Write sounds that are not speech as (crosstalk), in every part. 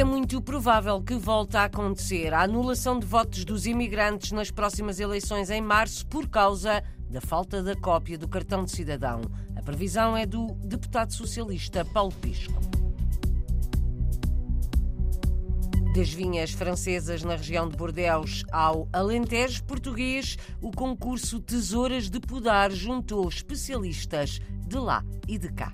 É muito provável que volte a acontecer a anulação de votos dos imigrantes nas próximas eleições em março por causa da falta da cópia do cartão de cidadão. A previsão é do deputado socialista Paulo Pisco. Das vinhas francesas na região de Bordeaux ao Alentejo português, o concurso Tesouras de Podar juntou especialistas de lá e de cá.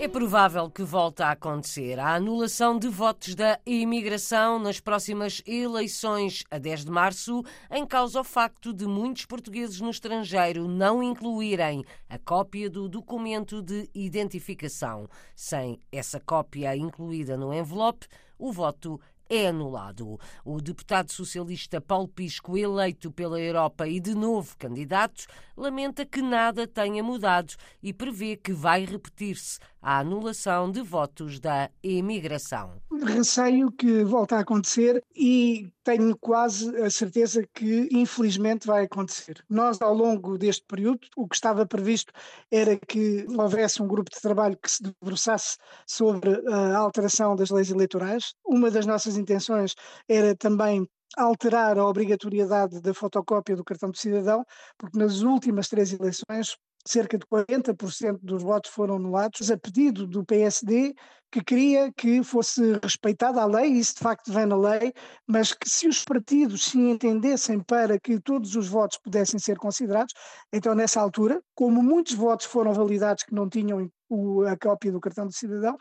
É provável que volte a acontecer a anulação de votos da imigração nas próximas eleições a 10 de março, em causa o facto de muitos portugueses no estrangeiro não incluírem a cópia do documento de identificação. Sem essa cópia incluída no envelope, o voto é anulado. O deputado socialista Paulo Pisco, eleito pela Europa e de novo candidato, lamenta que nada tenha mudado e prevê que vai repetir-se a anulação de votos da imigração. Receio que volte a acontecer e tenho quase a certeza que infelizmente vai acontecer. Nós, ao longo deste período, o que estava previsto era que houvesse um grupo de trabalho que se debruçasse sobre a alteração das leis eleitorais. Uma das nossas intenções era também alterar a obrigatoriedade da fotocópia do cartão de cidadão, porque nas últimas três eleições cerca de 40% dos votos foram anulados, a pedido do PSD, que queria que fosse respeitada a lei, isso de facto vem na lei, mas que se os partidos se entendessem para que todos os votos pudessem ser considerados, então nessa altura, como muitos votos foram validados que não tinham o, a cópia do cartão de cidadão,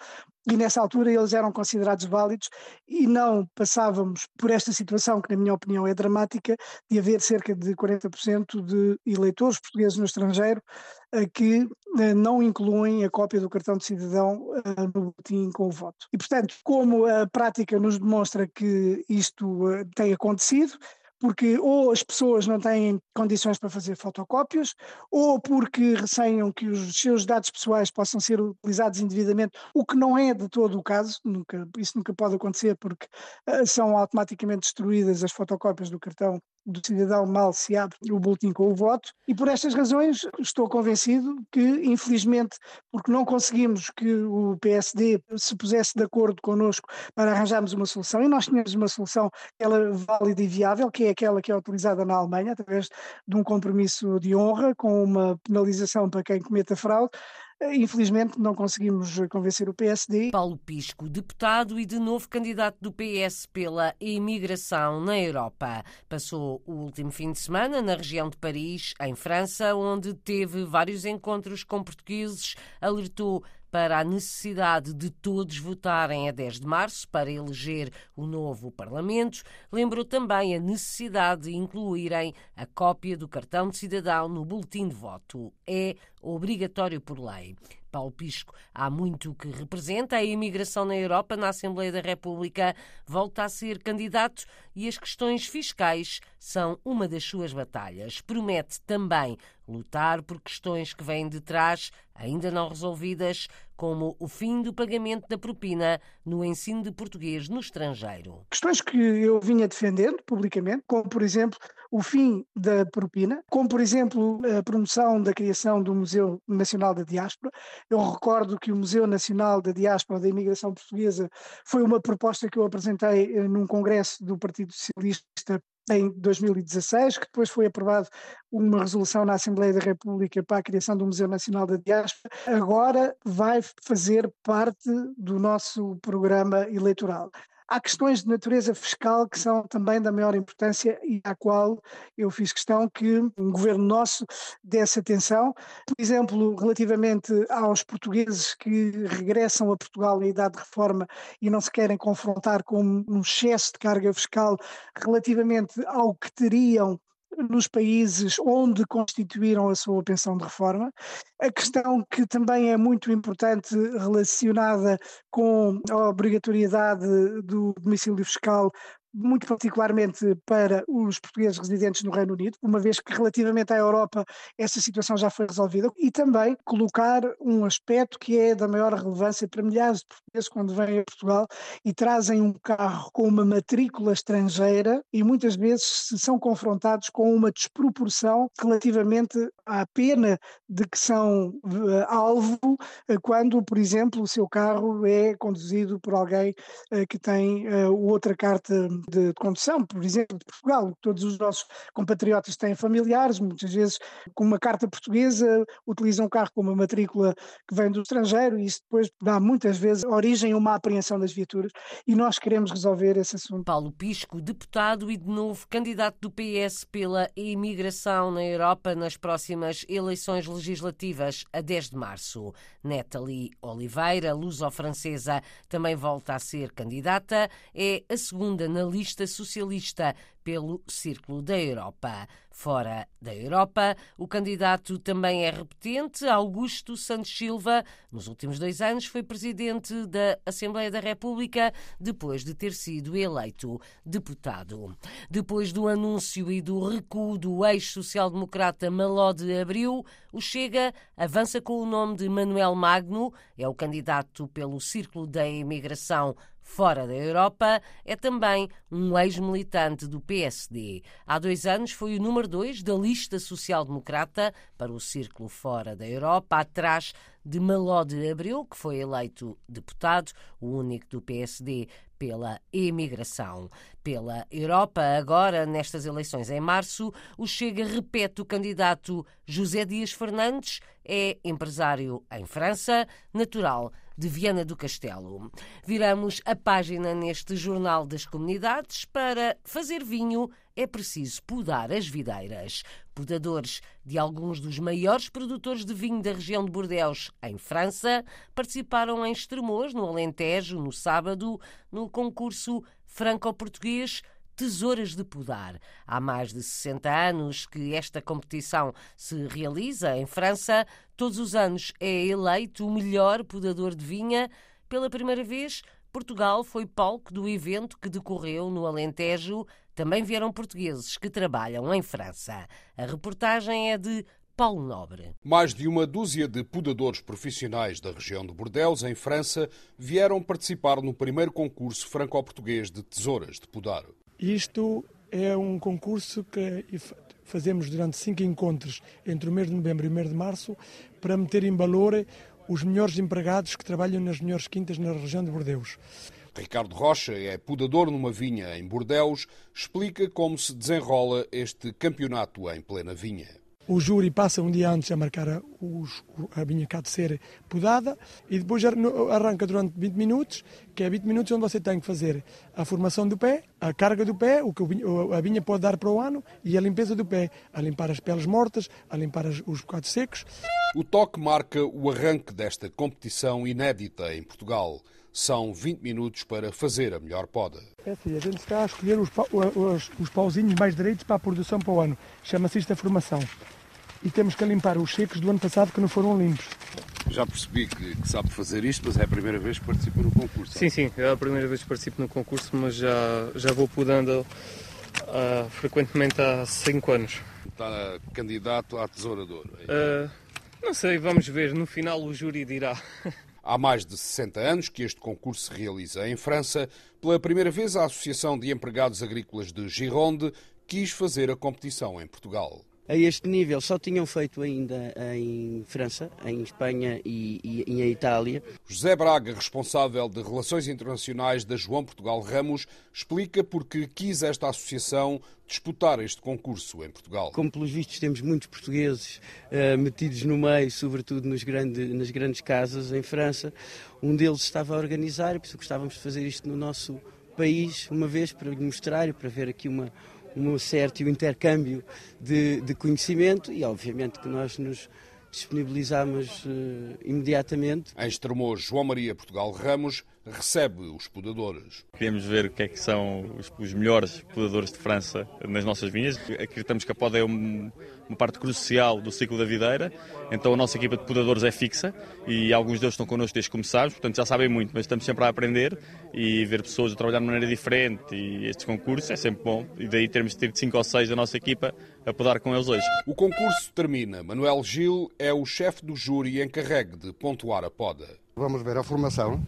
e nessa altura eles eram considerados válidos e não passávamos por esta situação, que na minha opinião é dramática, de haver cerca de 40% de eleitores portugueses no estrangeiro eh, que eh, não incluem a cópia do cartão de cidadão eh, no boletim com o voto. E, portanto, como a prática nos demonstra que isto tem acontecido, porque ou as pessoas não têm condições para fazer fotocópias, ou porque receiam que os seus dados pessoais possam ser utilizados indevidamente, o que não é de todo o caso, nunca, isso nunca pode acontecer porque uh, são automaticamente destruídas as fotocópias do cartão do cidadão mal se abre o boletim com o voto e por estas razões estou convencido que, infelizmente, porque não conseguimos que o PSD se pusesse de acordo connosco para arranjarmos uma solução e nós tínhamos uma solução ela válida e viável, que é aquela que é utilizada na Alemanha, através de um compromisso de honra com uma penalização para quem cometa fraude, Infelizmente não conseguimos convencer o PSD. Paulo Pisco, deputado e de novo candidato do PS pela imigração na Europa. Passou o último fim de semana na região de Paris, em França, onde teve vários encontros com portugueses, alertou para a necessidade de todos votarem a 10 de março para eleger o novo Parlamento, lembrou também a necessidade de incluírem a cópia do cartão de cidadão no boletim de voto. É obrigatório por lei. Paulo Pisco, há muito que representa a imigração na Europa na Assembleia da República, volta a ser candidato e as questões fiscais são uma das suas batalhas. Promete também lutar por questões que vêm de trás, ainda não resolvidas, como o fim do pagamento da propina no ensino de português no estrangeiro. Questões que eu vinha defendendo publicamente, como por exemplo o fim da propina, como por exemplo a promoção da criação do Museu Nacional da Diáspora. Eu recordo que o Museu Nacional da Diáspora da Imigração Portuguesa foi uma proposta que eu apresentei eh, num congresso do Partido Socialista em 2016, que depois foi aprovado uma resolução na Assembleia da República para a criação do Museu Nacional da Diáspora, agora vai fazer parte do nosso programa eleitoral. Há questões de natureza fiscal que são também da maior importância e à qual eu fiz questão que um governo nosso desse atenção. Por exemplo, relativamente aos portugueses que regressam a Portugal na idade de reforma e não se querem confrontar com um excesso de carga fiscal relativamente ao que teriam nos países onde constituíram a sua pensão de reforma. A questão que também é muito importante relacionada com a obrigatoriedade do domicílio fiscal muito particularmente para os portugueses residentes no Reino Unido, uma vez que relativamente à Europa essa situação já foi resolvida, e também colocar um aspecto que é da maior relevância para milhares de portugueses quando vêm a Portugal e trazem um carro com uma matrícula estrangeira e muitas vezes são confrontados com uma desproporção relativamente à pena de que são uh, alvo uh, quando, por exemplo, o seu carro é conduzido por alguém uh, que tem outra carta de, condução, por exemplo, de Portugal. Todos os nossos compatriotas têm familiares, muitas vezes com uma carta portuguesa, utilizam um carro com uma matrícula que vem do estrangeiro e isso depois dá muitas vezes origem a uma apreensão das viaturas e nós queremos resolver esse assunto. Paulo Pisco, deputado e de novo candidato do PS pela imigração na Europa nas próximas eleições legislativas a 10 de março. Nathalie Oliveira, luso-francesa, também volta a ser candidata, é a segunda na lista socialista pelo Círculo da Europa. Fora da Europa, o candidato também é repetente, Augusto Santos Silva. Nos últimos dois anos foi presidente da Assembleia da República, depois de ter sido eleito deputado. Depois do anúncio e do recuo do ex-social-democrata Malode Abril, o Chega avança com o nome de Manuel Magno, é o candidato pelo Círculo da Imigração fora da Europa, é também um ex-militante do PSD. Há dois anos foi o número dois da lista social-democrata para o Círculo Fora da Europa, atrás de Malode Abreu, que foi eleito deputado, o único do PSD pela imigração. Pela Europa, agora, nestas eleições em março, o Chega repete o candidato José Dias Fernandes, é empresário em França, natural de Viana do Castelo. Viramos a página neste Jornal das Comunidades. Para fazer vinho é preciso podar as videiras. Podadores de alguns dos maiores produtores de vinho da região de Bordeaux, em França, participaram em Estremoz, no Alentejo, no sábado, no concurso franco-português Tesouras de Podar. Há mais de 60 anos que esta competição se realiza em França. Todos os anos é eleito o melhor podador de vinha. Pela primeira vez, Portugal foi palco do evento que decorreu no Alentejo. Também vieram portugueses que trabalham em França. A reportagem é de Paulo Nobre. Mais de uma dúzia de podadores profissionais da região de Bordeaux, em França, vieram participar no primeiro concurso franco-português de tesouras de podar. Isto é um concurso que fazemos durante cinco encontros entre o mês de novembro e o mês de março para meter em valor os melhores empregados que trabalham nas melhores quintas na região de Bordeus. Ricardo Rocha é podador numa vinha em Bordeus, explica como se desenrola este campeonato em plena vinha o júri passa um dia antes a marcar a, os, a vinha cá de ser podada e depois arranca durante 20 minutos, que é 20 minutos onde você tem que fazer a formação do pé, a carga do pé, o que a vinha pode dar para o ano e a limpeza do pé, a limpar as peles mortas, a limpar os bocados secos. O toque marca o arranque desta competição inédita em Portugal. São 20 minutos para fazer a melhor poda. É assim, a gente está a escolher os, os, os pauzinhos mais direitos para a produção para o ano. Chama-se isto a formação e temos que limpar os secos do ano passado que não foram limpos. Já percebi que, que, sabe fazer isto, mas é a primeira vez que participa no concurso. Sim, sim, é a primeira vez que participo no concurso, mas já, já vou podando uh, frequentemente há 5 anos. Está candidato à Tesoura de Ouro? É uh, não sei, vamos ver, no final o júri dirá. (laughs) Há mais de 60 anos que este concurso se realiza em França. Pela primeira vez, a Associação de Empregados Agrícolas de Gironde quis fazer a competição em Portugal a este nível só tinham feito ainda em França, em Espanha e, e, e, em Itália. José Braga, responsável de Relações Internacionais da João Portugal Ramos, explica porque quis esta associação disputar este concurso em Portugal. Como pelos vistos temos muitos portugueses uh, metidos no meio, sobretudo grande, nas grandes casas em França, um deles estava a organizar e por isso gostávamos de fazer isto no nosso país, uma vez para lhe mostrar e para ver aqui uma um certo intercâmbio de, de conhecimento e, obviamente, que nós nos disponibilizamos uh, imediatamente. Em Estremoz, João Maria Portugal Ramos recebe os podadores. Queremos ver o que é que são os, os melhores podadores de França nas nossas vinhas. Acreditamos que a poda é um, uma parte crucial do ciclo da videira, então a nossa equipa de podadores é fixa e alguns deles estão connosco desde que começámos, portanto já sabem muito, mas estamos sempre a aprender e ver pessoas a trabalhar de maneira diferente e estes concursos é sempre bom e daí termos de ter 5 ou 6 da nossa equipa a podar com eles hoje. O concurso termina. Manuel Gil é o chefe do júri encarregue de pontuar a poda. Vamos ver a formação,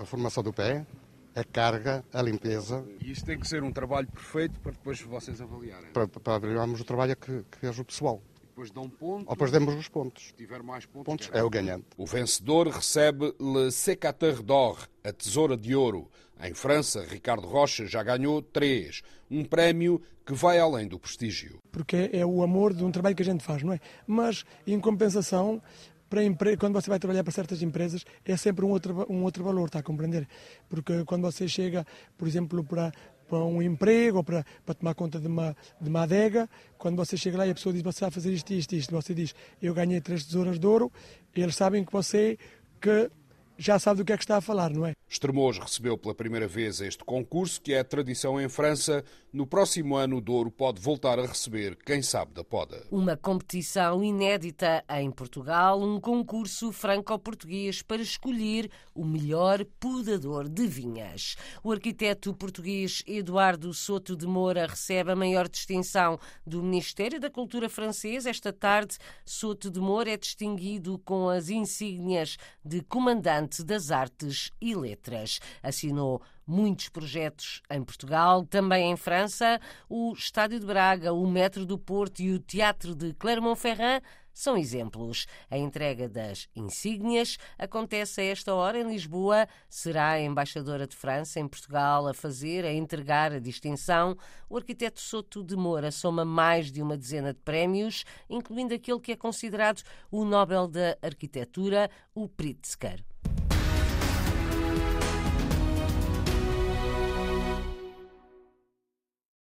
a formação do pé, a carga, a limpeza. E isto tem que ser um trabalho perfeito para depois vocês avaliarem. Para, para avaliarmos o trabalho que, que fez o pessoal. Depois dão ponto. Ou depois demos os pontos. Se tiver mais pontos, pontos é o ganhante. O vencedor recebe Le Sécateur d'Or, a tesoura de ouro. Em França, Ricardo Rocha já ganhou três. Um prémio que vai além do prestígio. Porque é o amor de um trabalho que a gente faz, não é? Mas, em compensação, para quando você vai trabalhar para certas empresas é sempre um outro, um outro valor, está a compreender? Porque quando você chega, por exemplo, para, para um emprego ou para, para tomar conta de uma, de uma adega, quando você chega lá e a pessoa diz você vai fazer isto, isto, isto, você diz eu ganhei três tesouras de ouro, eles sabem que você que já sabe do que é que está a falar, não é? Estremoz recebeu pela primeira vez este concurso, que é tradição em França. No próximo ano, o Douro pode voltar a receber quem sabe da poda. Uma competição inédita em Portugal, um concurso franco-português para escolher o melhor podador de vinhas. O arquiteto português Eduardo Soto de Moura recebe a maior distinção do Ministério da Cultura francês. Esta tarde, Soto de Moura é distinguido com as insígnias de Comandante das Artes e Letras letras. Assinou muitos projetos em Portugal, também em França. O Estádio de Braga, o Metro do Porto e o Teatro de Clermont-Ferrand são exemplos. A entrega das insígnias acontece a esta hora em Lisboa. Será a embaixadora de França em Portugal a fazer, a entregar a distinção. O arquiteto Soto de Moura soma mais de uma dezena de prémios, incluindo aquele que é considerado o Nobel da Arquitetura, o Pritzker.